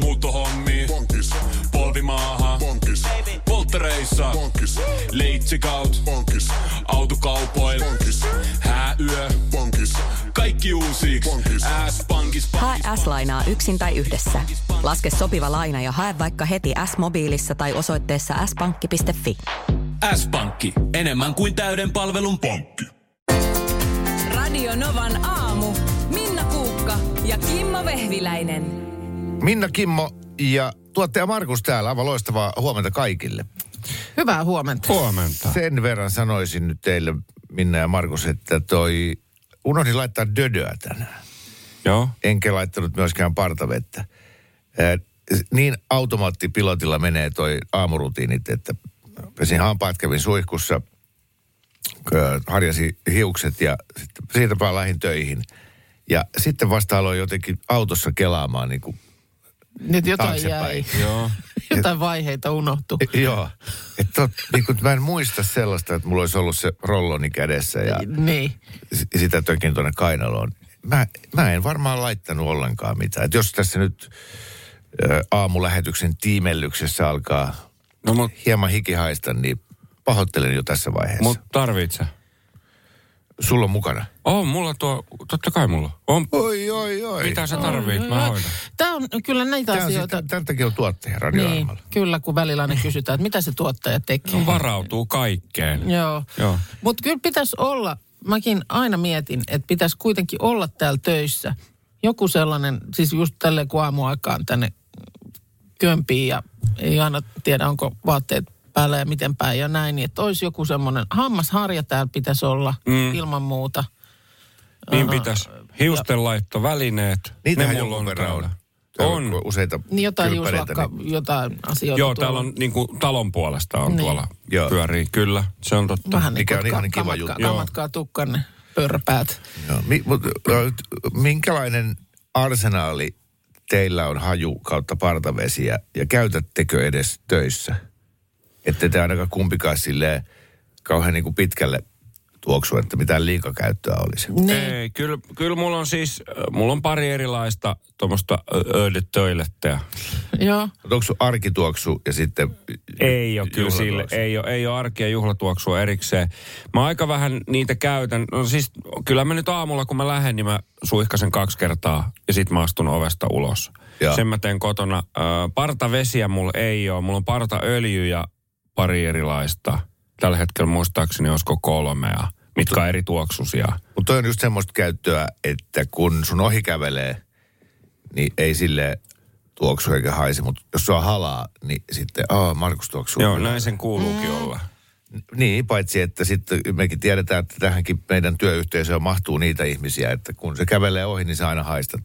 muuttohommi, Bonkis. polvimaaha, Bonkis. polttereissa, Bonkis. leitsikaut, Bonkis. autokaupoil, Bonkis. hääyö, Bonkis. kaikki uusi. S-pankis, Hae S-lainaa yksin tai yhdessä. Laske sopiva laina ja hae vaikka heti S-mobiilissa tai osoitteessa s-pankki.fi. S-pankki, enemmän kuin täyden palvelun pankki. Radio Novan aamu. Minna Kuukka ja Kimmo Vehviläinen. Minna Kimmo ja tuottaja Markus täällä. Aivan loistavaa huomenta kaikille. Hyvää huomenta. Huomenta. Sen verran sanoisin nyt teille, Minna ja Markus, että toi... Unohdin laittaa dödöä tänään. Joo. Enkä laittanut myöskään partavettä. Ää, niin automaattipilotilla menee toi aamurutiinit, että pesin hampaat, kävin suihkussa, ää, harjasin hiukset ja sitten siitä vaan lähdin töihin. Ja sitten vasta aloin jotenkin autossa kelaamaan niin kuin Nyt jotain taaksepäin. jäi. Joo. Jotain vaiheita unohtu. Joo. Että niin kuin, mä en muista sellaista, että mulla olisi ollut se rolloni kädessä ja Niin. sitä tökin tuonne kainaloon. Mä, mä en varmaan laittanut ollenkaan mitään. Et jos tässä nyt ä, aamulähetyksen tiimellyksessä alkaa No mut, hieman hiki haista, niin pahoittelen jo tässä vaiheessa. mut tarvit sä? Sulla on mukana. On, mulla tuo, totta kai mulla. On, Oi, oi, oi. mitä sä tarvit, mä hoidan. Tämä on kyllä näitä Tämä on asioita. tämän takia on tuottaja Niin, radioasemalla. kyllä, kun välillä aina kysytään, että mitä se tuottaja tekee. No, varautuu kaikkeen. Joo. Joo. Mutta kyllä pitäisi olla, mäkin aina mietin, että pitäisi kuitenkin olla täällä töissä. Joku sellainen, siis just tälleen kun aamuaikaan tänne kömpiin ja ei aina tiedä, onko vaatteet päällä ja miten päin ja näin. Niin että olisi joku semmoinen, hammasharja täällä pitäisi olla mm. ilman muuta. Niin pitäis. Hiustenlaitto, välineet. Niitähän ne mulla on verran on. On. Useita Niin jotain hiuslakka, niin- jotain asioita. Joo, tuolla. täällä on niin kuin talon puolesta on Niin. tuolla Joo. pyörii. Kyllä, se on totta. Vähän niin Mikä on ihan ka- kiva kamatkaa- juttu. Kamatkaa tukkanne pörpäät. Joo. Mi, mut, minkälainen arsenaali teillä on haju kautta partavesiä ja käytättekö edes töissä? Että te ainakaan kumpikaan silleen kauhean niin kuin pitkälle tuoksu, että mitään liikakäyttöä olisi. Niin. Ei, kyllä, kyllä mulla on siis, äh, mulla on pari erilaista tuommoista öödetöilettä. Joo. Onko sun arkituoksu ja sitten Ei ole kyllä sille, ei ole, ei ole arki- ja juhlatuoksua erikseen. Mä aika vähän niitä käytän. No siis kyllä mä nyt aamulla kun mä lähden, niin mä suihkasen kaksi kertaa ja sit mä astun ovesta ulos. Joo. Sen mä teen kotona. Ö, partavesiä mulla ei ole. Mulla on partaöljy ja pari erilaista. Tällä hetkellä muistaakseni olisiko kolmea, mitkä on eri tuoksusia. Mutta toi on just semmoista käyttöä, että kun sun ohi kävelee, niin ei sille tuoksu eikä haise. Mutta jos sua halaa, niin sitten, aa, Markus tuoksuu. Joo, näin sen kuuluukin olla. Niin, paitsi että sitten mekin tiedetään, että tähänkin meidän työyhteisöön mahtuu niitä ihmisiä, että kun se kävelee ohi, niin sä aina haistat.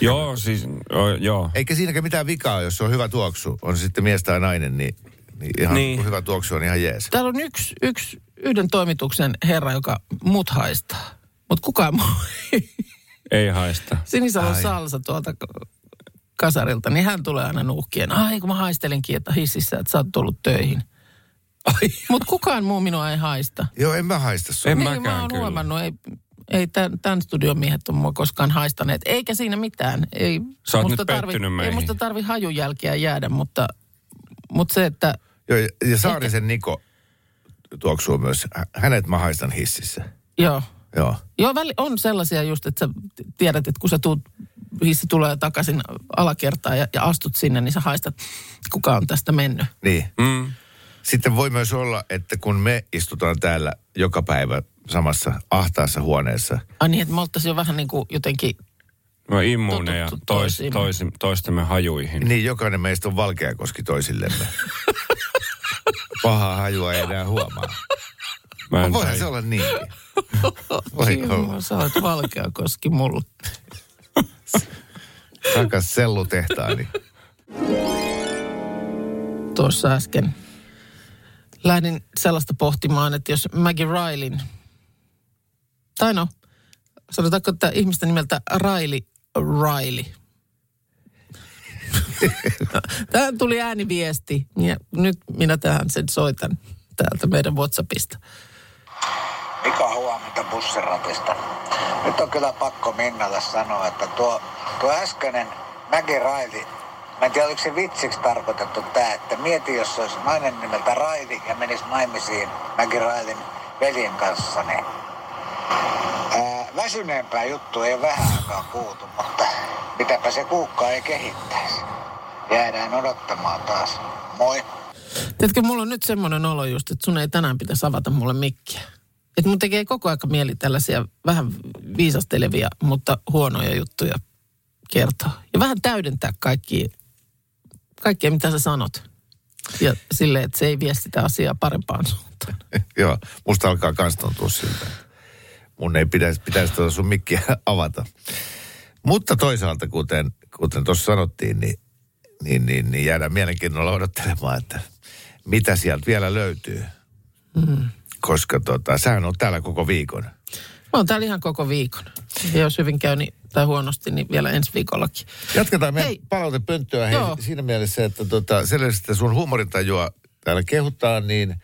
Joo, siis, o, joo. Eikä siinäkään mitään vikaa, jos se on hyvä tuoksu, on se sitten mies tai nainen, niin, niin ihan Niin. hyvä tuoksu on ihan jees. Täällä on yksi, yksi yhden toimituksen herra, joka mut haistaa. Mutta kukaan muu ei. Ei haista. Sinisalon Ai. salsa tuolta kasarilta, niin hän tulee aina nuuhkien. Ai kun mä haistelinkin, että hississä, että sä oot tullut töihin. Mutta kukaan muu minua ei haista. Joo, en mä haista sua. En niin, mäkään mä oon kyllä. huomannut, ei, ei tämän, tämän studion miehet ole mua koskaan haistaneet. Eikä siinä mitään. Ei, Sä oot musta nyt tarvi, Ei musta tarvi hajujälkiä jäädä, mutta, mutta se, että Joo, ja- ja Saarisen Niko tuoksuu myös. Hä- Hänet mä haistan hississä. joo. Joo. Joo, väli, on sellaisia just, että sä tiedät, että kun sä tuut, hissi tulee takaisin alakertaan ja, ja astut sinne, niin sä haistat, kuka on tästä mennyt. Niin. Mm. Sitten voi myös olla, että kun me istutaan täällä joka päivä samassa ahtaassa huoneessa, Ai niin, että me oltaisiin jo vähän niin kuin jotenkin, No immuuneja tois, tois, toistemme hajuihin. niin jokainen meistä on valkeakoski toisillemme. Pahaa hajua ei enää huomaa. Mä en Voihan tai- se olla niin. Voi olla. Kimmo, sä olet valkea koski mulla. Rakas sellutehtaani. Tuossa äsken lähdin sellaista pohtimaan, että jos Maggie Rylin, tai no, sanotaanko, että ihmistä nimeltä Riley Riley. Tähän tuli ääniviesti ja nyt minä tähän sen soitan täältä meidän WhatsAppista. Mika huomenta bussiratista. Nyt on kyllä pakko Minnalle sanoa, että tuo, tuo äskeinen Maggie Riley Mä en tiedä, oliko se vitsiksi tarkoitettu tää, että mieti, jos olisi nainen nimeltä Raili ja menisi naimisiin mäkin Railin veljen kanssa, niin ää, väsyneempää juttu ei ole vähän aikaa kuultu, mutta mitäpä se kuukka ei kehittäisi. Jäädään odottamaan taas. Moi. Tiedätkö, mulla on nyt semmoinen olo just, että sun ei tänään pitäisi avata mulle mikkiä. Että mun tekee koko aika mieli tällaisia vähän viisastelevia, mutta huonoja juttuja kertoa. Ja vähän täydentää kaikki, kaikkea, mitä sä sanot. Ja silleen, että se ei vie sitä asiaa parempaan suuntaan. Joo, musta alkaa kans tuntua siltä. Mun ei pitäisi, pitäisi tuota sun mikkiä avata. Mutta toisaalta, kuten, kuten tuossa sanottiin, niin, niin, niin, niin jäädään mielenkiinnolla odottelemaan, että mitä sieltä vielä löytyy. Mm. Koska tota, sähän on täällä koko viikon. Mä oon täällä ihan koko viikon. Ja jos hyvin käy niin, tai huonosti, niin vielä ensi viikollakin. Jatketaan meidän Hei. palautepönttöä hei, Joo. siinä mielessä, että tota, sellaista että sun huumorintajua täällä kehutaan, niin,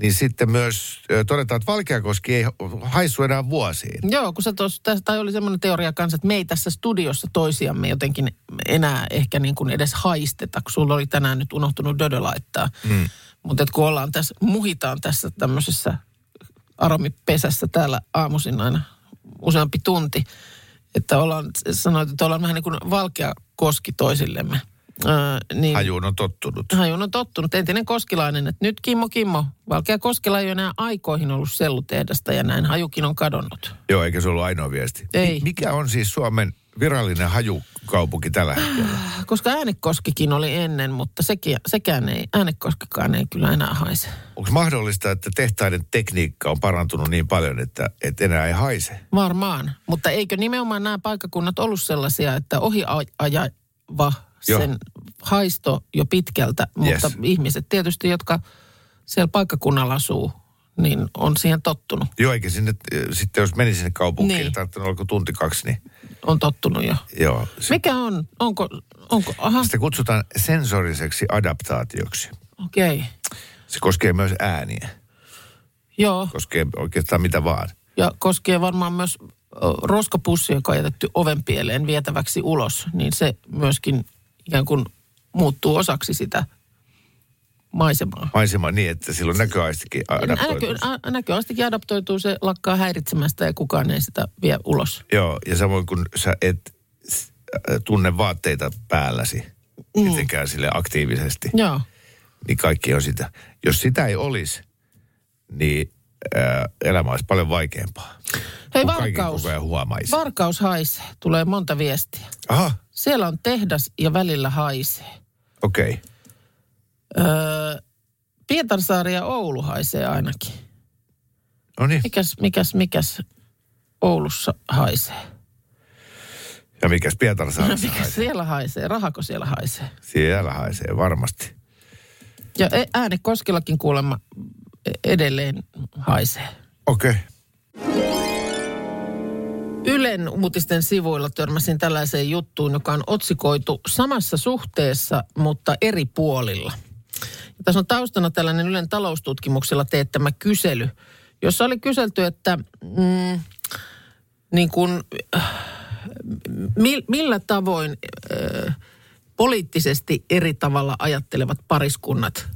niin sitten myös todetaan, että Valkeakoski ei haissu enää vuosiin. Joo, kun tuossa, tässä- tai oli semmoinen teoria kanssa, että me ei tässä studiossa toisiamme jotenkin enää ehkä niin kuin edes haisteta, kun sulla oli tänään nyt unohtunut dödö laittaa. Mm. Mutta kun ollaan tässä, muhitaan tässä tämmöisessä aromipesässä täällä aamuisin aina useampi tunti, että ollaan, sanoit, että ollaan vähän niin kuin valkea koski toisillemme. Öö, niin, Hajuun on tottunut. Hajun on tottunut, entinen koskilainen, että nyt Kimmo Kimmo, Valkea Koskela ei ole enää aikoihin ollut sellutehdasta ja näin hajukin on kadonnut. Joo, eikä se ollut ainoa viesti. Ei. Mi- Mikä on siis Suomen virallinen hajukaupunki tällä hetkellä? Koska Äänekoskikin oli ennen, mutta sekin, sekään ei, Äänekoskikaan ei kyllä enää haise. Onko mahdollista, että tehtaiden tekniikka on parantunut niin paljon, että, että enää ei haise? Varmaan, mutta eikö nimenomaan nämä paikkakunnat ollut sellaisia, että ohi ajava Joo. sen haisto jo pitkältä, mutta Yes. ihmiset tietysti, jotka siellä paikkakunnalla asuu, niin on siihen tottunut. Joo, eikä sinne, äh, sitten jos meni sinne kaupunkiin, Niin. niin, olla kuin tunti kaksi, niin On tottunut jo. joo. Se, Mikä on? Onko, onko, aha, sitä kutsutaan sensoriseksi adaptaatioksi. okei. Okay. Se koskee myös ääniä. Joo, Koskee oikeastaan mitä vaan. ja koskee varmaan myös roskapussi, joka on jätetty oven pieleen vietäväksi ulos, niin se myöskin ikään kuin muuttuu osaksi sitä maisemaa. Maisema niin, että silloin näköaistikin adaptoituu. Näkö, näköastikin adaptoituu, se lakkaa häiritsemästä ja kukaan ei sitä vie ulos. Joo, ja samoin kun sä et tunne vaatteita päälläsi mm. mitenkään sille aktiivisesti, Joo. niin kaikki on sitä. Jos sitä ei olisi, niin ää, elämä olisi paljon vaikeampaa. Hei Varkaus. Varkaus haisee. Tulee monta viestiä. Aha, Siellä on tehdas ja välillä haisee. okei. Okay. Öö, Pietarsaari ja Oulu haisee ainakin. No niin, Mikäs, mikäs, mikäs Oulussa haisee? ja mikäs Pietarsaaressa Mikäs haisee? siellä haisee? Rahako siellä haisee? Siellä haisee varmasti. Ja e- Äänekoskellakin kuulemma e- edelleen haisee. Okei. Okay. Ylen uutisten sivuilla törmäsin tällaiseen juttuun, joka on otsikoitu samassa suhteessa, mutta eri puolilla. Ja tässä on taustana tällainen Ylen taloustutkimuksella teettämä kysely, jossa oli kyselty, että mm, niin kuin, äh, mi- millä tavoin äh, poliittisesti eri tavalla ajattelevat pariskunnat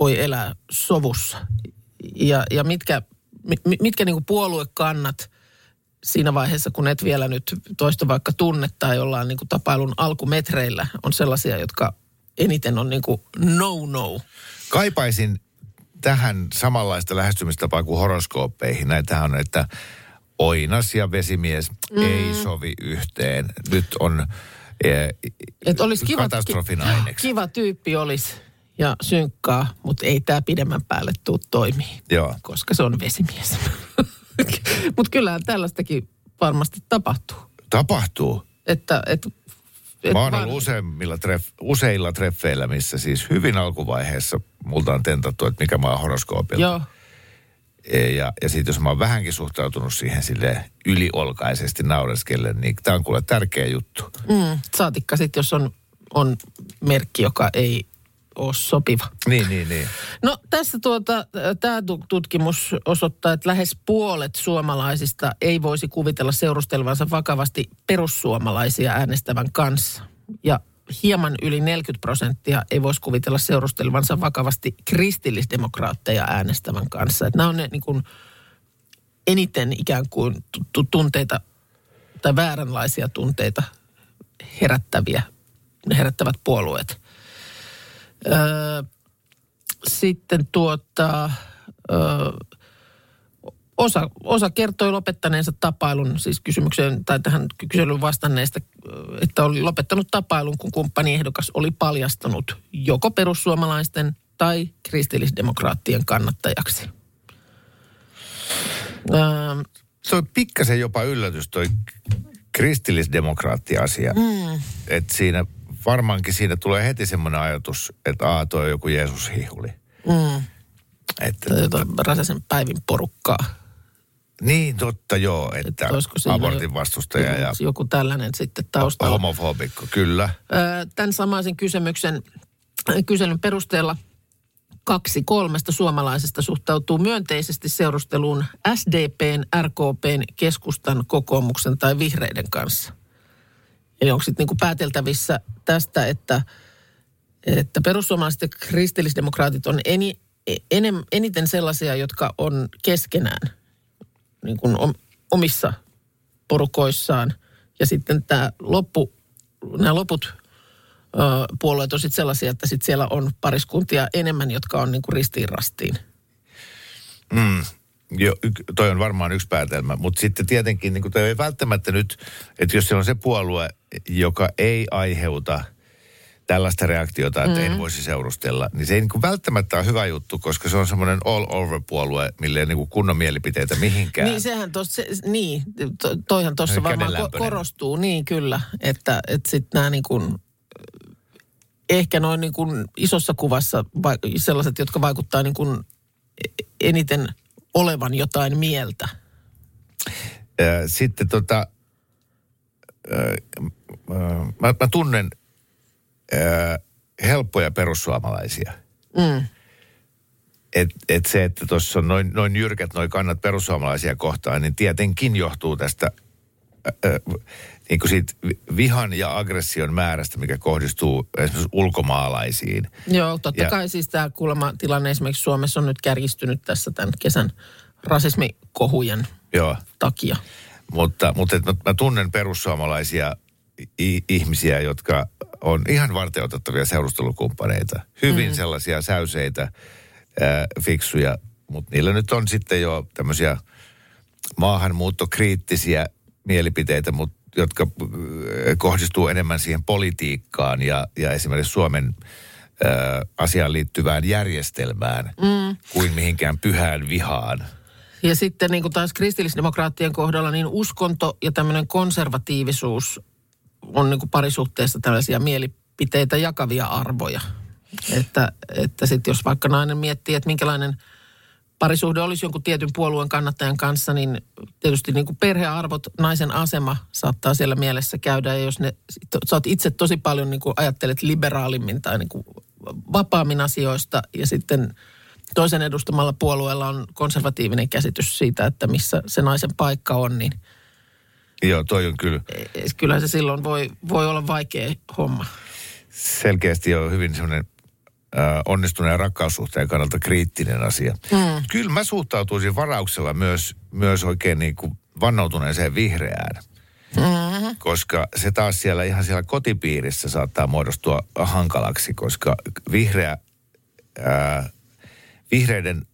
voi elää sovussa. Ja, ja mitkä, mi- mitkä niin kuin puoluekannat siinä vaiheessa, kun et vielä nyt toista vaikka tunne tai ollaan niin kuin tapailun alkumetreillä, on sellaisia, jotka eniten on niin kuin no-no. Kaipaisin tähän samanlaista lähestymistapaa kuin horoskooppeihin. Näitähän on, että oinas ja vesimies mm. ei sovi yhteen. Nyt on eh, Et olisi kiva, katastrofin ki- aineksi. kiva tyyppi olisi ja synkkaa, mutta ei tämä pidemmän päälle tuu toimii, Joo. koska se on vesimies. mutta kyllähän tällaistakin varmasti tapahtuu. Tapahtuu. Että, et, et Mä oon ollut useimmilla treff, useilla treffeillä, missä siis hyvin alkuvaiheessa multa on tentattu, että mikä mä oon horoskoopilla. Joo, E, Ja, ja sitten jos mä oon vähänkin suhtautunut siihen sille yliolkaisesti naureskellen, niin tämä on kuule tärkeä juttu. mm, saatikka sitten, jos on, on merkki, joka ei ole sopiva. Niin, niin, niin. No tässä tuota, tämä tutkimus osoittaa, että lähes puolet suomalaisista ei voisi kuvitella seurustelevansa vakavasti perussuomalaisia äänestävän kanssa. Ja hieman yli 40 prosenttia ei voisi kuvitella seurustelevansa vakavasti kristillisdemokraatteja äänestävän kanssa. Että nämä on ne niin kuin eniten ikään kuin tu- tu- tunteita tai vääränlaisia tunteita herättäviä, herättävät puolueet. Öö, sitten tuota, öö, osa, osa kertoi lopettaneensa tapailun, siis kysymykseen tai tähän kyselyyn vastanneista, että oli lopettanut tapailun, kun kumppaniehdokas oli paljastunut joko perussuomalaisten tai kristillisdemokraattien kannattajaksi. Öö, Se on pikkasen jopa yllätys toi kristillisdemokraatti-asia. Mm. Että siinä varmaankin siinä tulee heti semmoinen ajatus, että aa, toi on joku Jeesus-hihuli. mm, Että, tai jotain Räsäsen päivin porukkaa. niin totta joo, että siinä abortin vastustaja ja joku, joku tällainen sitten taustalla. homofobikko, kyllä. Tämän samaisen kysymyksen, kyselyn perusteella kaksi kolmesta suomalaisesta suhtautuu myönteisesti seurusteluun SDPn, RKPn, keskustan, kokoomuksen tai vihreiden kanssa. Eli onko sitten niinku pääteltävissä tästä, että, että perussuomalaiset ja kristillisdemokraatit on eni, enem, eniten sellaisia, jotka on keskenään niin kuin om, omissa porukoissaan. Ja sitten tämä loppu, nämä loput ö, puolueet on sitten sellaisia, että sitten siellä on pariskuntia enemmän, jotka on niin kuin ristiin rastiin. Jo, y- toi on varmaan yksi päätelmä, mutta sitten tietenkin niin toi ei välttämättä nyt, että jos siellä on se puolue, joka ei aiheuta tällaista reaktiota, että mm. en voisi seurustella, niin se ei niin välttämättä ole hyvä juttu, koska se on semmoinen all over puolue, mille ei niin kunnon mielipiteitä mihinkään. Niin sehän tuossa, se, niin, to, toihan tuossa varmaan ko- korostuu, niin kyllä, että, että sitten nämä niin kuin, ehkä noin niin kuin isossa kuvassa vai, sellaiset, jotka vaikuttaa niin kuin eniten olevan jotain mieltä. Sitten tota, mä, mä tunnen ö, helppoja perussuomalaisia. Mm. Et, et se, että tuossa on noin, noin jyrkät noin kannat perussuomalaisia kohtaan, niin tietenkin johtuu tästä ö, niin kuin siitä vi- vihan ja aggression määrästä, mikä kohdistuu esimerkiksi ulkomaalaisiin. Joo, totta Ja- kai siis tämä kuulemma tilanne esimerkiksi Suomessa on nyt kärjistynyt tässä tämän kesän rasismikohujen Joo. takia. Mutta, mutta mä, mä tunnen perussuomalaisia ihmisiä, jotka on ihan varteenotettavia seurustelukumppaneita. Hyvin mm. sellaisia säyseitä, ää, fiksuja, mutta niillä nyt on sitten jo tämmöisiä maahanmuuttokriittisiä mielipiteitä, mutta jotka kohdistuu enemmän siihen politiikkaan ja, ja esimerkiksi Suomen ää, asiaan liittyvään järjestelmään mm. kuin mihinkään pyhään vihaan. Ja sitten niin kuin taas kristillisdemokraattien kohdalla, niin uskonto ja tämmöinen konservatiivisuus on niin kuin parisuhteessa tällaisia mielipiteitä jakavia arvoja. Että, että sitten jos vaikka nainen miettii, että minkälainen parisuhde olisi jonkun tietyn puolueen kannattajan kanssa, niin tietysti niin kuin perhearvot, naisen asema saattaa siellä mielessä käydä. Ja jos ne, sä oot itse tosi paljon niin kuin ajattelet liberaalimmin tai niin kuin vapaammin asioista ja sitten toisen edustamalla puolueella on konservatiivinen käsitys siitä, että missä se naisen paikka on, niin Joo, toi on kyllä eh, kyllä se silloin voi, voi olla vaikea homma. selkeästi on hyvin semmoinen äh, onnistuneen rakkaussuhteen kannalta kriittinen asia. Mm. Kyllä mä suhtautuisin varauksella myös, myös oikein niin kuin vannoutuneeseen vihreään. Mm-hmm. Koska se taas siellä ihan siellä kotipiirissä saattaa muodostua hankalaksi, koska vihreä, ää, vihreiden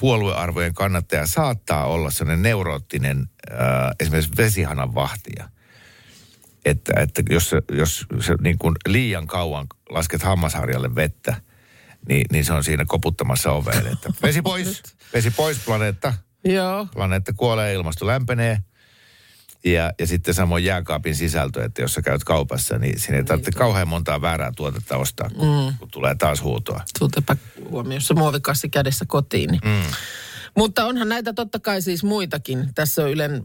puoluearvojen kannattaja saattaa olla sellainen neuroottinen ää, esimerkiksi vesihanan vahtija että, että jos, jos se niin kuin liian kauan lasket hammasharjalle vettä, niin, niin se on siinä koputtamassa oveen, että vesi pois, vesi pois planeetta, Joo. planeetta kuolee, ilmasto lämpenee. Ja, ja sitten samoin jääkaapin sisältö, että jos sä käyt kaupassa, niin siinä ei tarvitse kauhean montaa väärää tuotetta ostaa, kun, mm. kun tulee taas huutoa. Sultapa huomiossa muovikassi kädessä kotiin. Niin. Mm. Mutta onhan näitä totta kai siis muitakin. Tässä on Ylen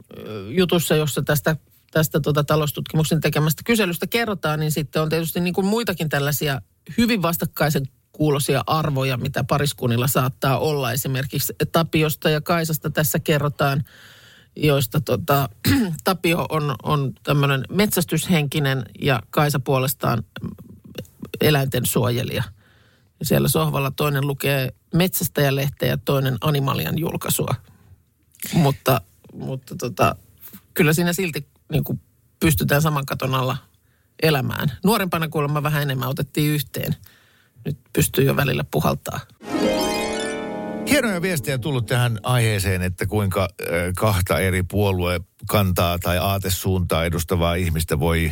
jutussa, jossa tästä, tästä tota taloustutkimuksen tekemästä kyselystä kerrotaan, niin sitten on tietysti niin kuin muitakin tällaisia hyvin vastakkaisen kuulosia arvoja, mitä pariskunnilla saattaa olla. Esimerkiksi Tapiosta ja Kaisasta tässä kerrotaan, joista tota, Tapio on, on tämmöinen metsästyshenkinen ja Kaisa puolestaan eläinten suojelija. Ja siellä sohvalla toinen lukee metsästäjälehteä ja toinen animalian julkaisua. Mutta, mutta tota, kyllä siinä silti niin kuin pystytään saman katon alla elämään. Nuorempana kuulemma vähän enemmän otettiin yhteen. Nyt pystyy jo välillä puhaltaa. Hienoja viestejä tullut tähän aiheeseen, että kuinka kahta eri puolue kantaa tai aatesuuntaa edustavaa ihmistä voi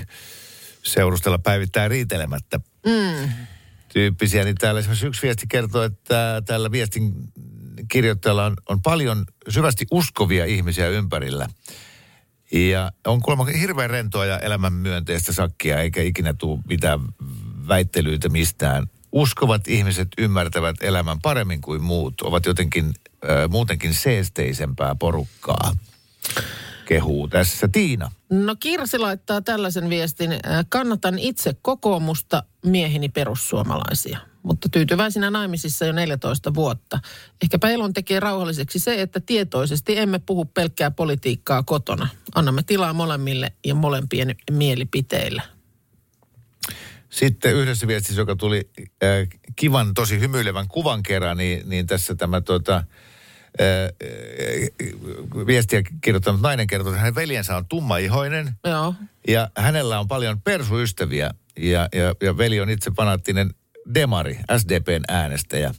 seurustella päivittäin riitelemättä. Mm. Tyyppisiä, niin täällä esimerkiksi yksi viesti kertoo, että tällä viestin kirjoittajalla on, on paljon syvästi uskovia ihmisiä ympärillä. Ja on kuulemma hirveän rentoa ja elämänmyönteistä sakkia, eikä ikinä tule mitään väittelyitä mistään. Uskovat ihmiset ymmärtävät elämän paremmin kuin muut, ovat jotenkin äh, muutenkin seesteisempää porukkaa. Kehuu tässä Tiina. No Kirsi laittaa tällaisen viestin. Kannatan itse kokoomusta, mieheni perussuomalaisia. Mutta tyytyväisinä naimisissa jo 14 vuotta. Ehkä pelon tekee rauhalliseksi se, että tietoisesti emme puhu pelkkää politiikkaa kotona. Annamme tilaa molemmille ja molempien mielipiteille. Sitten yhdessä viestissä, joka tuli äh, kivan, tosi hymyilevän kuvan kerran, niin, niin tässä tämä tuota, äh, äh, viestiä kirjoittanut nainen kertoo, että hänen veljensä on tummaihoinen Joo. ja hänellä on paljon persuystäviä ja, ja, ja veli on itse fanaattinen demari, SDPn äänestäjä.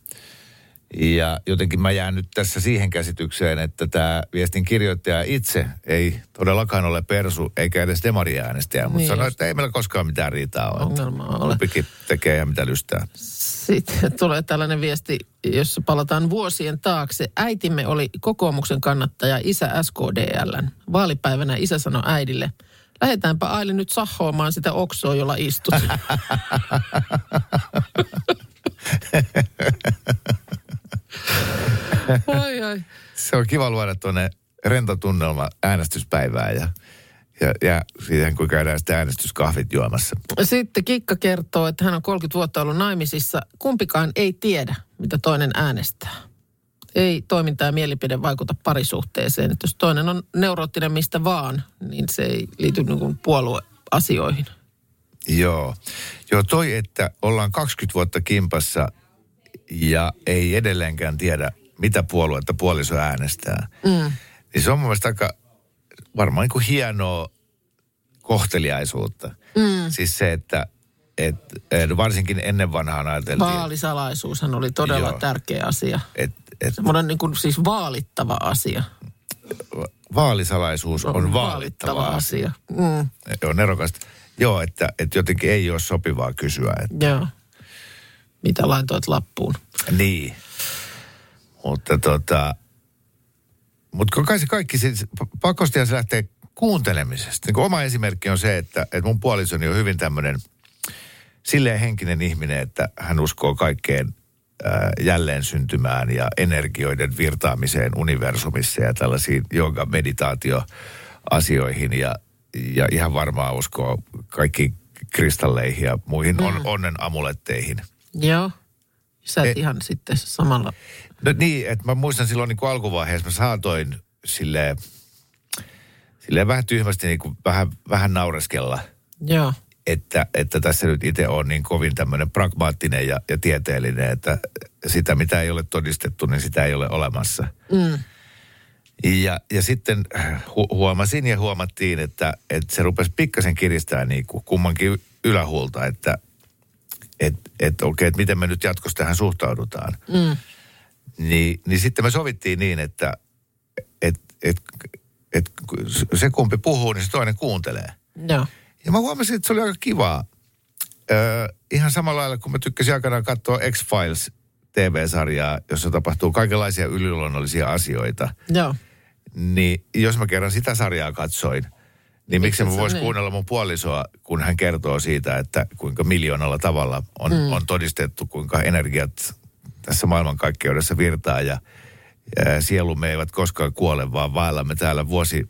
Ja jotenkin mä jään nyt tässä siihen käsitykseen, että tämä viestin kirjoittaja itse ei todellakaan ole persu eikä edes demariäänestäjä, mutta Niin sanoi, että ei meillä koskaan mitään riitaa ole. Ongelmaa ole. Kumpikin tekee ihan mitä lystää. Sitten tulee tällainen viesti, jossa palataan vuosien taakse. Äitimme oli kokoomuksen kannattaja, isä SKDLn. Vaalipäivänä isä sanoi äidille, lähdetäänpä Aili nyt sahoamaan sitä oksoa, jolla istut. ai ai. Se on kiva luoda tuonne rento tunnelma äänestyspäivään ja, ja, ja siihen kun käydään sitä äänestyskahvit juomassa. Sitten Kikka kertoo, että hän on 30 vuotta ollut naimisissa. Kumpikaan ei tiedä, mitä toinen äänestää. Ei toiminta ja mielipide vaikuta parisuhteeseen. Että jos toinen on neuroottinen mistä vaan, niin se ei liity niin puolueasioihin. Joo. Joo, toi, että ollaan 20 vuotta kimpassa ja ei edelleenkään tiedä, mitä puoluetta puoliso äänestää. Mm. Niin se on mun mielestä aika varmaan niin kuin hienoa kohteliaisuutta. Mm. Siis se, että et, et varsinkin ennen vanhaan ajateltiin, Vaalisalaisuushan oli todella Joo. tärkeä asia. että et Semmoinen niin kuin siis vaalittava asia. vaalisalaisuus on, on vaalittava asia. Mm, On nerokasta. Joo, että, että jotenkin ei ole sopivaa kysyä. Että, joo. Mitä laitoit lappuun? niin. Mutta tota, mutta kai se kaikki, siis, pakostihan se lähtee kuuntelemisesta. Niin oma esimerkki on se, että, että mun puolisoni on hyvin tämmöinen silleen henkinen ihminen, että hän uskoo kaikkeen ää, jälleen syntymään ja energioiden virtaamiseen universumissa ja tällaisiin yoga-meditaatioasioihin ja, ja ihan varmaan uskoo kaikkiin kristalleihin ja muihin on, onnen amuletteihin. Joo. Sä et E- ihan sitten samalla. No niin, että mä muistan silloin niin kuin alkuvaiheessa mä saatoin silleen, silleen vähän tyhmästi niin kuin vähän, vähän naureskella, Joo. että, että tässä nyt itse on niin kovin tämmöinen pragmaattinen ja, ja tieteellinen, että sitä mitä ei ole todistettu, niin sitä ei ole olemassa. Mm. Ja, ja sitten hu- huomasin ja huomattiin, että, että se rupesi pikkasen kiristää niin kuin kummankin ylähuulta, että et, et, okei, että miten me nyt jatkossa tähän suhtaudutaan. Mm. Niin, niin sitten me sovittiin niin, että et, et, et, se kumpi puhuu, niin se toinen kuuntelee. Joo. Ja mä huomasin, että se oli aika kivaa. Öö, ihan samalla lailla, kun mä tykkäsin aikanaan katsoa X-Files TV-sarjaa, jossa tapahtuu kaikenlaisia yliluonnollisia asioita. Joo. Niin jos mä kerran sitä sarjaa katsoin, niin miksi mä se vois niin? kuunnella mun puolisoa, kun hän kertoo siitä, että kuinka miljoonalla tavalla on, mm. on todistettu, kuinka energiat tässä maailmankaikkeudessa virtaa ja, ja sielumme eivät koskaan kuole, vaan vaellamme täällä vuosi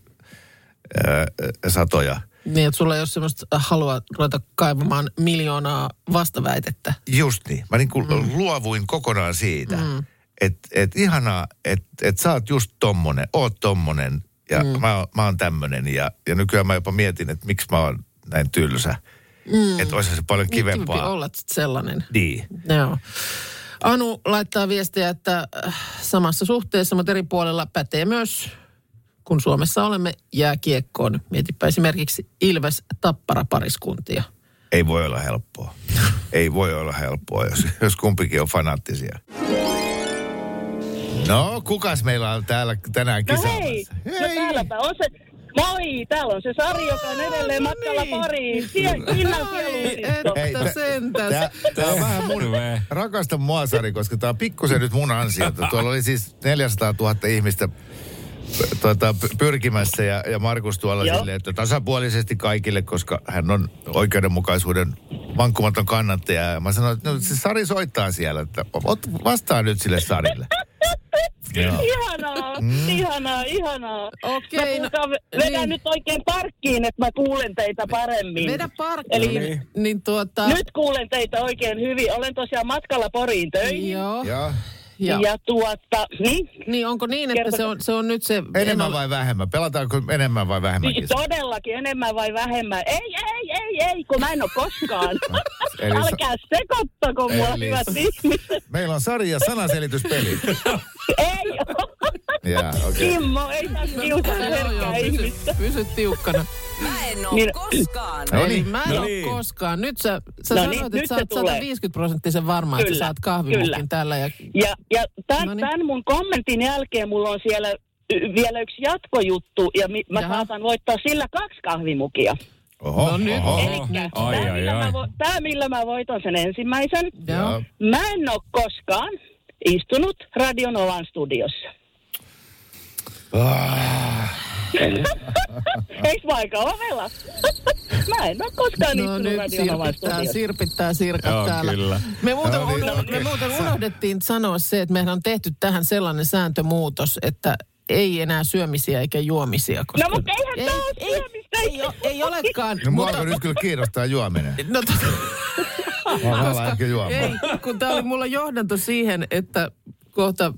ää, satoja. Niin, että sulla ei ole semmoista halua ruveta kaivamaan miljoonaa vastaväitettä. Just niin. Mä niin kuin mm. luovuin kokonaan siitä, mm. että et ihanaa, että et sä oot just tommonen, oot tommonen, Ja mm. mä, oon- mä oon tämmönen. Ja, ja nykyään mä jopa mietin, että miksi mä oon näin tylsä. Mm. Että olisi se paljon Niin kivempaa. olla sit sellainen. Niin. Joo. Anu laittaa viestiä, että äh, samassa suhteessa, mutta eri puolella pätee myös, kun Suomessa olemme jääkiekkoon. Mietipä esimerkiksi Ilves Tappara pariskuntia. Ei voi olla helppoa. Ei voi olla helppoa, jos, jos kumpikin on fanaattisia. No, kukas meillä on täällä tänään No kisaamassa? hei, no täälläpä on se, moi, täällä on se Sari, joka on edelleen matkalla pariin. Sie- Kinnan. Hei, Että tä- sentäs. Tää, tää on vähän mun, rakasta mua Sari, koska tää on pikkusen nyt mun ansiota. Tuolla oli siis 400 000 ihmistä tuota, pyrkimässä ja, ja Markus tuolla Joo. silleen, että tasapuolisesti kaikille, koska hän on oikeudenmukaisuuden vankkumaton kannattaja. Ja mä sanoin, että no, se Sari soittaa siellä, että ot, vastaa nyt sille Sarille. Joo. Ihanaa, mm. ihanaa, ihanaa. Okei, mä no, kuulkaa, vedän niin. nyt oikein parkkiin, että mä kuulen teitä paremmin. Vedä parkkiin. Eli niin tuota, nyt kuulen teitä oikein hyvin. Olen tosiaan matkalla Poriin töihin. joo, Ja ja, Ja tuota, niin, niin onko niin, että Kertokaa. se on, se on nyt se... enemmän en vai vähemmän? Pelataanko enemmän vai vähemmän kisaa? todellakin enemmän vai vähemmän? Ei, ei, ei, ei, kun mä en ole koskaan. Eli Älkää sekoittako mua, Eli- hyvät ihmiset. Meillä on Sari ja sanaselityspeli. Ei ole. Ja, okei. Kimmo, ei saa joo, herkkää ihmistä. pysy tiukkana. Mä en oo Niin- koskaan. No niin. mä en No ole niin. koskaan. Nyt sä, sä No sanoit, niin, että sä se oot tulee. 150 prosenttisen varma, että sä saat kahvimukin tällä. Ja, Ja, ja tämän, Noniin. tämän mun kommentin jälkeen mulla on siellä vielä yksi jatkojuttu, ja mi, mä Jaha. saatan voittaa sillä kaksi kahvimukia. Oho, No nyt. oho. Elikkä Ai, tämä, ai, millä ai. Mä vo, tämä, millä mä voitan sen ensimmäisen, joo. mä en ole koskaan istunut Radionovan studiossa. Eikö mä aika ovela? mä en ole koskaan No nyt sirpittää, sirpittää sirkat Joo, täällä. kyllä. Me muuten, No niin, me muuten unohdettiin sanoa se, että mehän on tehty tähän sellainen sääntömuutos, että ei enää syömisiä eikä juomisia. Koska No, mutta eihän ei, tää ole ei, syömistä. ei, ole- ei olekaan. no mua mutta, alkoi nyt kyllä kiinnostaa juominen. no, ehkä juomaan. ei, kun tämä oli mulla johdanto siihen, että kohta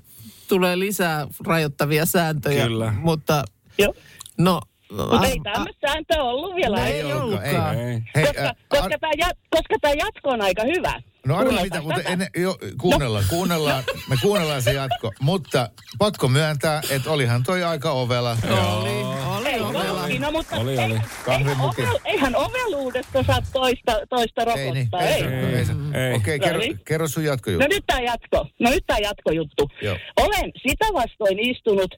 tulee lisää rajoittavia sääntöjä. Kyllä. Mutta Joo. no... Mutta ei tämmöistä sääntöä ollut vielä. No ei ei ollut. ollutkaan. Ei. Hei, Koska, äh, koska, ar- tämä jat, koska tämä jatko on aika hyvä. No arvaa mitä, mutta ennen, jo, kuunnellaan, kuunnellaan, me kuunnellaan se jatko. Mutta pakko myöntää, että olihan toi aika ovela. Oli, oli Ei, ovela. oli, no, mutta Oli, ei, oli. Kahvimuki. Eihän, ovel, eihän oveluudesta saa toista, toista Ei niin, rokottaa. ei, ei. ei, ei, Ei. Okei, No kerro, niin. kerro sun jatkojuttu. No nyt tämä jatko. No nyt tämä jatkojuttu. Joo. Olen sitä vastoin istunut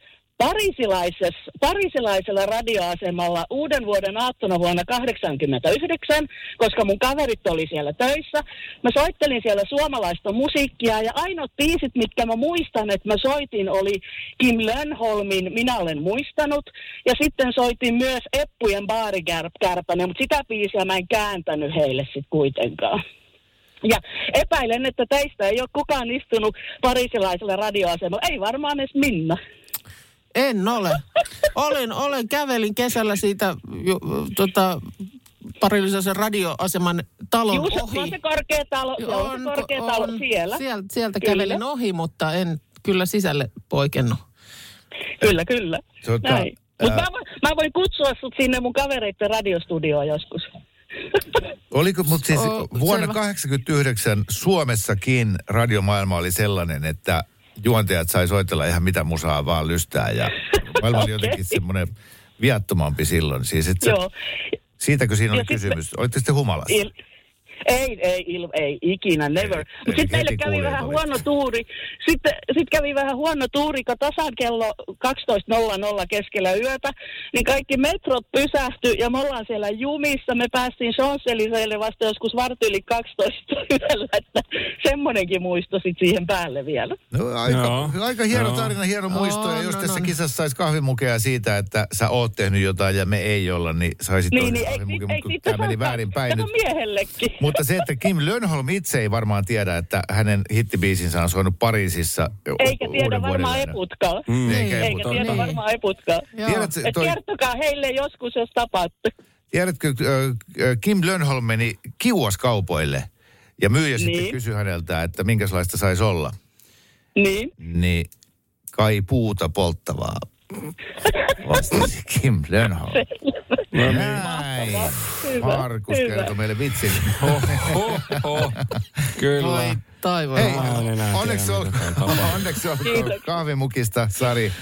parisilaisella radioasemalla uuden vuoden aattona vuonna 1989, koska mun kaverit oli siellä töissä. Mä soittelin siellä suomalaista musiikkia ja ainoat biisit, mitkä mä muistan, että mä soitin, oli Kim Lönholmin Minä olen muistanut. Ja sitten soitin myös Eppujen baarikärpänen, mutta sitä biisiä mä en kääntänyt heille sitten kuitenkaan. Ja epäilen, että teistä ei ole kukaan istunut parisilaisella radioasemalla. Ei varmaan edes Minna. En ole. Olen, olen, kävelin kesällä siitä ju, tota, parillisen radioaseman talon Juuso, ohi. on se korkea talo, se on, se korkea talo siellä. Sieltä, sieltä Kyllä. kävelin ohi, mutta en kyllä sisälle poikennut. Kyllä, kyllä. Tota, Näin. Mutta mä, voin- mä voin kutsua sut sinne mun kavereiden radiostudioon joskus. Oliko, mutta siis Oo, vuonna selvä. 89 Suomessakin radiomaailma oli sellainen, että juontajat sai soitella ihan mitä musaa vaan lystää ja maailma oli jotenkin semmoinen viattomampi silloin. Siis, et sä, Joo. siitäkö siinä oli Ja sitten- kysymys? Olitte sitten humalassa? Il, ei, ei, il, ei, ikinä, never. Mutta sitten meille kävi vähän huono tuuri. Sitten sit kävi vähän huono tuuri, kun tasan kello 12.00 keskellä yötä, niin kaikki metrot pysähtyi ja me ollaan siellä jumissa. Me päästiin Champs-Élyséesille vasta joskus varti yli 12 yöllä, että semmoinenkin muisto sit siihen päälle vielä. No, aika, Joo. aika hieno Joo. tarina, hieno muisto. Ja On, jos on, tässä on. kisassa saisi kahvimukea siitä, että sä oot tehnyt jotain ja me ei olla, niin saisit Niin, toisen niin, kahvimukin. Mutta tämä meni päin Kato miehellekin. Mutta se, että Kim Lönholm itse ei varmaan tiedä, että hänen hittibiisinsä on soinut Pariisissa Eikä u- tiedä varmaan eputkaa. Mm. Eikä Eikä tiedä totta. varmaan. Tiedätkö, Et toi, kertokaa heille joskus, jos tapaatte. tiedätkö Kim Lönholm meni kiuaskaupoille ja myyjä sitten Niin. kysyi häneltä, että minkälaista saisi olla. Niin. Niin kai puuta polttavaa. Vastasi Kim Lönnholm. No niin. Näin. Markus hyvä. kertoi meille vitsin. Oho, kyllä. Oi taivaan. Hei, onneksi olkoon, onneksi Kiitoksia. kahvimukista, Sari.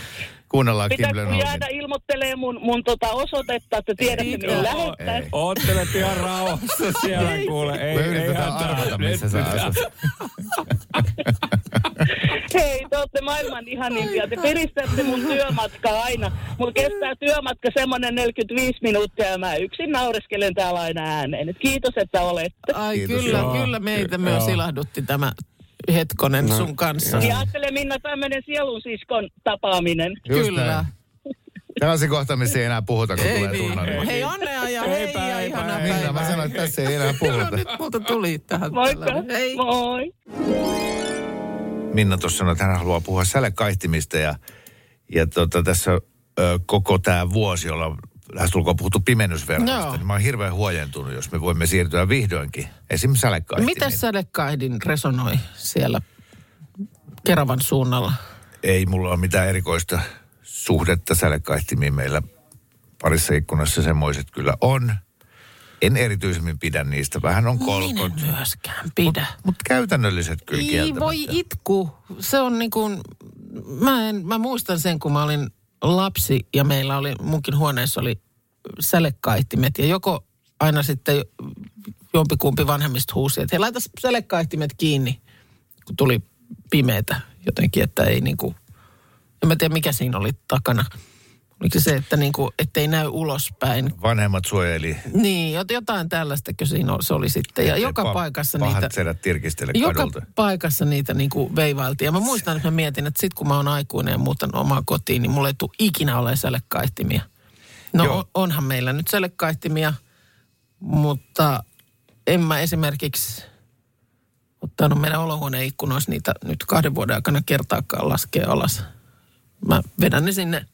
Kuunnellaan Kim Pitäisikö Lönnholmin. jäädä ilmoittelee mun, mun tota osoitetta, että tiedätte minne lähettää? ei. Oottelet ihan rauhassa siellä, kuule. Ei, Me ei yritetään arvata, missä sä pitää. asut. Olette maailman ihanimpia. Te piristätte mun työmatkaa aina. Mulla kestää työmatka semmonen 45 minuuttia ja mä yksin naureskelen täällä aina ääneen. Et kiitos, että olette. Ai Kiitos, kyllä, joo. kyllä meitä Ky- myös joo. ilahdutti tämä hetkonen No, sun kanssa. Ja ajattele Minna tämmönen sielun siskon tapaaminen. Just Kyllä. näin. Tämä on se kohta, missä ei enää puhuta, kun Ei tulee niin. tunnari. Hei onnea ja hei ja eipä, ihanaa eipä. Minna, mä sanoin, että tässä ei enää No puhuta. nyt multa tuli tähän Moikka. Hei. Moi. Minna tuossa sanoi, että hän haluaa puhua sälekaihtimista ja, ja tota, tässä ö, koko tämä vuosi ollaan lähestulkoon puhuttu pimennysverhoista, Joo. niin mä oon hirveän huojentunut, jos me voimme siirtyä vihdoinkin esimerkiksi sälekaihtimiin. Miten sädekaihdin resonoi siellä Keravan suunnalla? Ei mulla ole mitään erikoista suhdetta sälekaihtimiin. Meillä parissa ikkunassa semmoiset kyllä on. En erityisemmin pidä niistä. Vähän on kolkot. Minä myöskään pidä. Mutta käytännölliset kyllä Ei voi itku. Se on niin kuin, mä, en, mä muistan sen, kun mä olin lapsi ja meillä oli, munkin huoneessa oli sälekaihtimet. Ja joko aina sitten jompikumpi vanhemmista huusi, että hei laita sälekaihtimet kiinni, kun tuli pimeätä jotenkin, että ei niin kuin, en mä tiedä mikä siinä oli takana. Oliko se että niin kuin, ettei näy ulospäin. Vanhemmat suojeli. Niin, jot- jotain tällaista siinä oli- se oli sitten. Ja ettei joka pa- paikassa niitä... sedät Joka kadulta. paikassa niitä niin kuin veivailtiin. Ja mä muistan, että mä mietin, että sit kun mä oon aikuinen ja muutan omaan kotiin, niin mulla ei tule ikinä ole sälekaihtimia. No Joo. on, onhan meillä nyt sälekaihtimia, mutta en mä esimerkiksi ottanut meidän olohuoneen ikkunoissa niitä nyt kahden vuoden aikana kertaakaan laskea alas. Mä vedän ne sinne,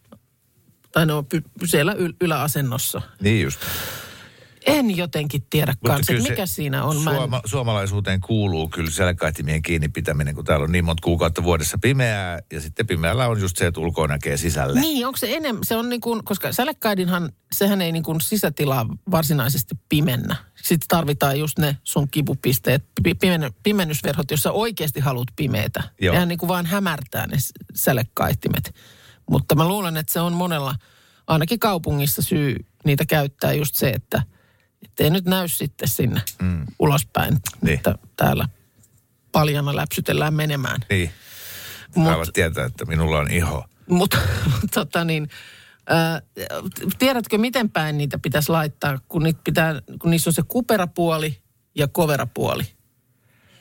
tai ne on py- siellä yl- yläasennossa. Niin just. En jotenkin tiedä kanssa, mikä siinä on. Mä en- Suoma, suomalaisuuteen kuuluu kyllä sälekaihtimien kiinni pitäminen, kun täällä on niin monta kuukautta vuodessa pimeää. Ja sitten pimeällä on just se, että ulkoa näkee sisälle. Niin, onko se enemmän, se on niin kuin, koska sälekkaidinhan, sehän ei niin kuin sisätilaa varsinaisesti pimennä. Sitten tarvitaan just ne sun kipupisteet, pi- pimen, pimennysverhot, jos sä oikeasti haluat pimeätä. Joo. Nehän niin kuin vaan hämärtää ne sälekkaihtimet. Mutta mä luulen, että se on monella, ainakin kaupungissa syy niitä käyttää just se, että ei nyt näy sitten sinne mm. ulospäin, Niin. että täällä paljana läpsytellään menemään. Niin. Mut- tietää, että minulla on iho. mutta tota niin, ää, tiedätkö miten päin niitä pitäisi laittaa, kun, niitä pitää, kun niissä on se kuperapuoli ja koverapuoli.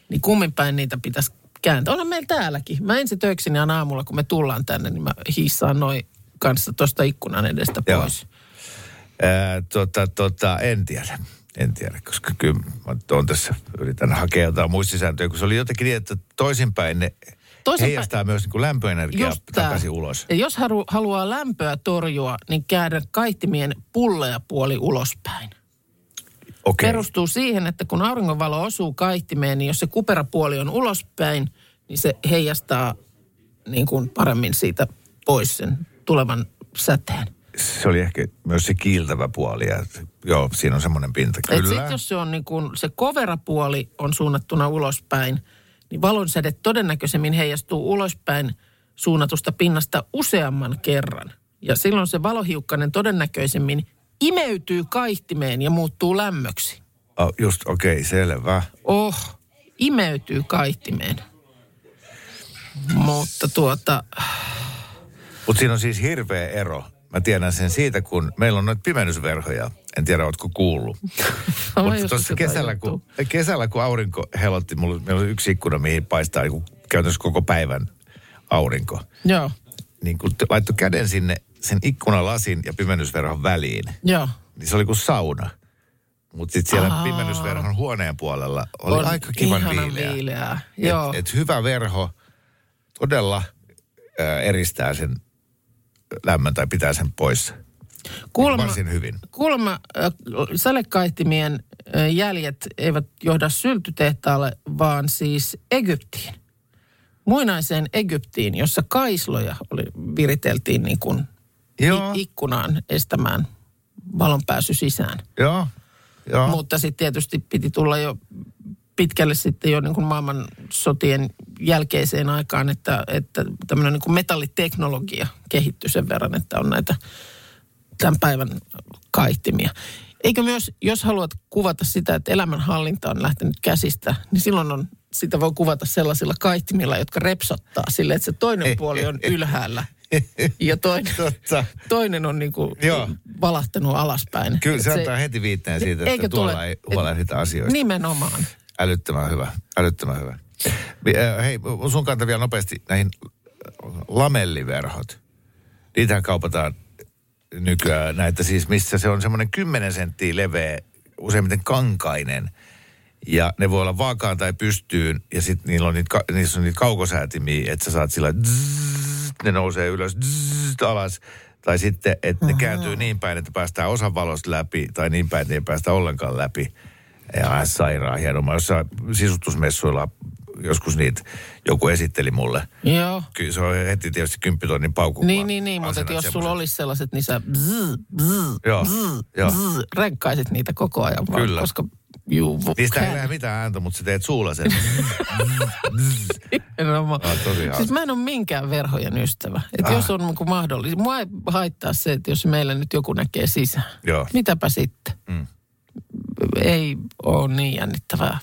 Niin kummin päin niitä pitäisi kääntää. Onhan meillä täälläkin. Mä ensi töikseni aina aamulla, kun me tullaan tänne, niin mä hissaan noin kanssa tuosta ikkunan edestä Joo. pois. Ää, tota, tota, en tiedä. En tiedä, koska kyllä mä on tässä, yritän hakea jotain muistisääntöjä, kun se oli jotenkin niin, että toisinpäin ne Toisinpäin- heijastaa myös niin kuin lämpöenergiaa takaisin ulos. Ja jos halu, haluaa lämpöä torjua, niin käännä kaihtimien pulleja puoli ulospäin. Okei. perustuu siihen, että kun auringonvalo osuu kaihtimeen, niin jos se kuperapuoli on ulospäin, niin se heijastaa niin kuin paremmin siitä pois sen tulevan säteen. Se oli ehkä myös se kiiltävä puoli. Ja, joo, siinä on semmoinen pinta. Et Kyllä. sit jos se on niin kuin, se koverapuoli on suunnattuna ulospäin, niin valonsäde todennäköisemmin heijastuu ulospäin suunnatusta pinnasta useamman kerran. Ja silloin se valohiukkanen todennäköisemmin imeytyy kaihtimeen ja muuttuu lämmöksi. Oh, just, okei, okay, selvä. Oh, imeytyy kaihtimeen. Mutta tuota, Mutta siinä on siis hirveä ero. Mä tiedän sen siitä, kun meillä on noita pimennysverhoja. En tiedä, ootko kuullut. Mutta tuossa kesällä kun, kesällä, kun aurinko helotti, mulla, meillä oli yksi ikkuna, mihin paistaa niin käytännössä koko päivän aurinko. Joo, Niin kun laittoi käden sinne sen ikkunalasin ja pimennysverhon väliin, joo. niin se oli kuin sauna. Mutta sitten siellä Aa. pimennysverhon huoneen puolella oli On aika kivan viileä. viileää, joo. Et, et hyvä verho todella äh, eristää sen lämmön tai pitää sen pois. Kuulemma, Varsin hyvin. kuulemma äh, sälekaihtimien äh, jäljet eivät johda syltytehtaalle, vaan siis Egyptiin. Muinaiseen Egyptiin, jossa kaisloja oli, viriteltiin niin kuin Joo. ikkunaan estämään valon pääsy sisään. Joo, joo. Mutta sitten tietysti piti tulla jo pitkälle sitten jo niin kuin maailman sotien jälkeiseen aikaan, että, että tämmöinen niin kuin metalliteknologia kehittyi sen verran, että on näitä tämän päivän kaihtimia. Eikö myös, jos haluat kuvata sitä, että elämänhallinta on lähtenyt käsistä, niin silloin on, sitä voi kuvata sellaisilla kaihtimilla, jotka repsottaa sille, että se toinen puoli on ylhäällä ja toinen, Totta. toinen on niin kuin Joo. valahtanut alaspäin. Kyllä Et se antaa heti viitteen siitä, että tuolla tule- ei huolehdita asioista. Nimenomaan. Älyttömän hyvä, älyttömän hyvä. Äh, Hei, sun kanta vielä nopeasti näihin lamelliverhot. Niitähän kaupataan nykyään näitä siis, missä se on semmoinen 10 senttiä leveä, useimmiten kankainen. Ja ne voi olla vaakaan tai pystyyn, ja sitten niillä on niitä, niissä on niitä kaukosäätimiä, että sä saat sillä zzz, ne nousee ylös zzz, alas. Tai sitten, että ne kääntyy niin päin, että päästään osan valosta läpi, tai niin päin, että ei päästä ollenkaan läpi. Ja sairaan hienoa. Mä jossain sisustusmessuilla joskus niitä joku esitteli mulle. Joo. Kyllä se on heti tietysti kymppitonnin paukku. Niin, niin, niin, mutta jos sulla olisi sellaiset, niin sä bzz, bzz, Joo, bzz, joo. bzz, renkkaisit niitä koko ajan vaan, Kyllä. koska you Niistä ei lähde mitään ääntä, mutta sä teet suulla sen. Ah, tosi hauska. Siis mä en ole minkään verhojen ystävä. Että Ah. jos on mahdollista, mua ei haittaa se, että jos meillä nyt joku näkee sisään. Joo. Mitäpä sitten? Mm. Ei ole niin jännittävää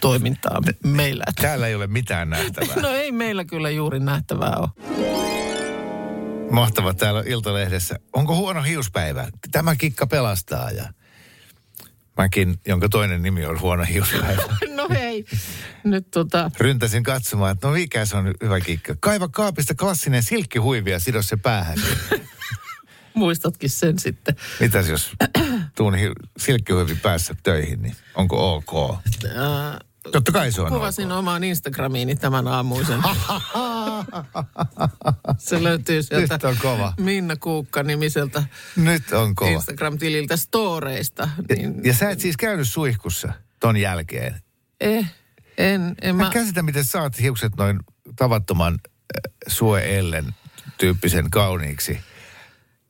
toimintaa meillä. Täällä ei ole mitään nähtävää. No ei meillä kyllä juuri nähtävää ole. Mahtava täällä Iltalehdessä. Onko huono hiuspäivä? Tämä kikka pelastaa ja mäkin, jonka toinen nimi on huono hiuspäivä. No hei, nyt tota, Ryntäsin katsomaan, että no mikä se on hyvä kikka. Kaiva kaapista klassinen silkkihuivi ja sido se päähän. muistatkin sen sitten. Mitäs jos tuun silkkihuivi päässä töihin, niin onko ok? Totta kai se on Kuvasin ok. omaan Instagramiini tämän aamuisen. Se löytyy sieltä Nyt on kova. Minna Kuukka-nimiseltä Nyt on kova. Instagram-tililtä storeista. Niin, Ja sä et siis käynyt suihkussa ton jälkeen. eh, en, en Mä mä, käsitän, miten saat hiukset noin tavattoman äh, Sue Ellen tyyppisen kauniiksi.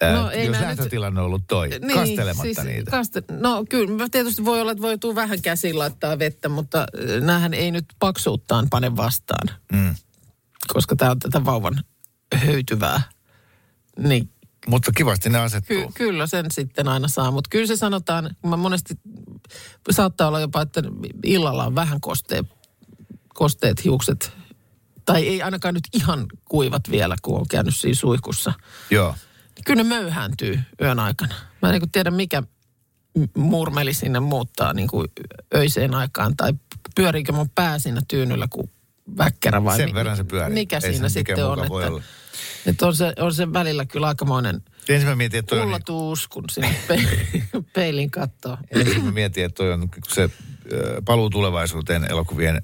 Äh, No, ei jos nää nyt- lähtötilanne on ollut toi, niin, kastelematta niitä. Kaste, no kyllä, tietysti voi olla, että voi tuu vähän käsin laittaa vettä, mutta äh, näähän ei nyt paksuuttaan pane vastaan. Mm. Koska tämä on tätä vauvan höytyvää. Niin Mutta kivasti ne asettuu. Ky- kyllä sen sitten aina saa, mutta kyllä se sanotaan, kun mä monesti saattaa olla jopa, että illalla on vähän kosteet, kosteet hiukset. Tai ei ainakaan nyt ihan kuivat vielä, kun on käynyt siinä suihkussa. Joo. Kyllä ne möyhääntyy yön aikana. Mä en niin tiedä, mikä murmeli sinne muuttaa niin kuin öiseen aikaan. Tai pyöriikö mun pää siinä tyynyllä kuin väkkärä vai Sen mi- verran se pyörii. Mikä Ei siinä sitten on, että, olla. että on, se, on se välillä kyllä aikamoinen Ensin mä mietin, että toi on, niin- kullatuus, kun sinne pe- peilin katsoo. ensin mä mietin, että toi on se paluu tulevaisuuteen elokuvien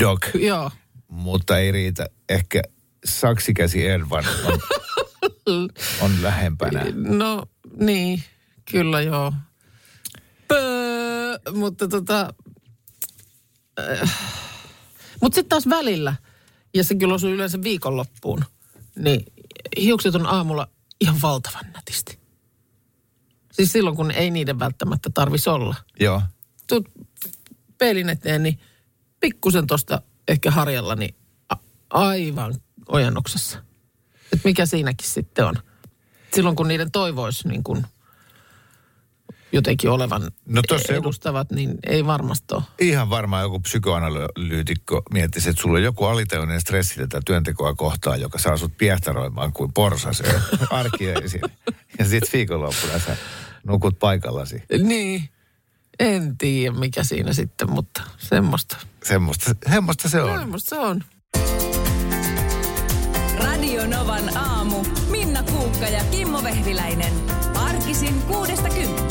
dog, Joo. mutta ei riitä. Ehkä saksikäsi Edvan on, on lähempänä. No niin, kyllä joo. Pöö, mutta tota... Äh, mutta sitten taas välillä, ja se kyllä osuu yleensä viikonloppuun, niin hiukset on aamulla ihan valtavan nätisti. Siis silloin, kun ei niiden välttämättä tarvisi olla. Joo. Tuut peilin eteen, niin pikkusen tuosta ehkä harjalla, niin a- aivan ojennuksessa. Et mikä siinäkin sitten on? Silloin, kun niiden toivoisi niin kuin jotenkin olevan No tossa joku- edustavat, niin ei varmasti ole. Ihan varmaan joku psykoanalyytikko miettisi, että sulla on joku alitajuinen stressi tätä työntekoa kohtaan, joka saa sut piehtaroimaan kuin porsaseen arkiöisin. Ja sitten viikonloppuna sä nukut paikallasi. Niin, en tiedä mikä siinä sitten, mutta semmoista. Semmosta, semmosta se on. Semmoista se on. Radio Novan aamu. Minna Kuukka ja Kimmo Vehviläinen. Arkisin kuudesta kymppiin.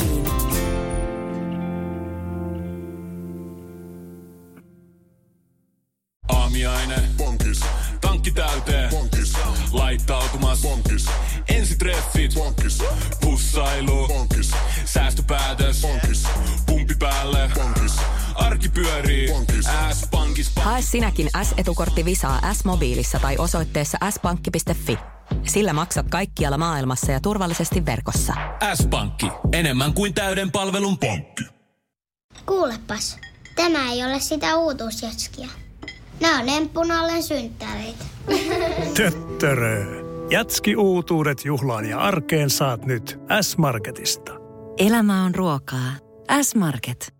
Aamiaine. Bonkis. Tankki täyteen. Bonkis. Laittautumas. Bonkis. Ensitreffit. Bonkis. Pussailu. Bonkis. Säästöpäätös. Bonkis. Pumpi päälle. Bonkis. Arki pyörii. Bonkis. S-pankis. Hae sinäkin S-etukortti Visaa S-mobiilissa tai osoitteessa s-pankki.fi. Sillä maksat kaikkialla maailmassa ja turvallisesti verkossa. S-pankki, enemmän kuin täyden palvelun pankki. Kuulepas, tämä ei ole sitä uutuusjatskia. Nämä on emppunallen synttäreitä. Töttörö. Jatski uutuudet juhlaan ja arkeen saat nyt S-Marketista. Elämä on ruokaa. S-Market.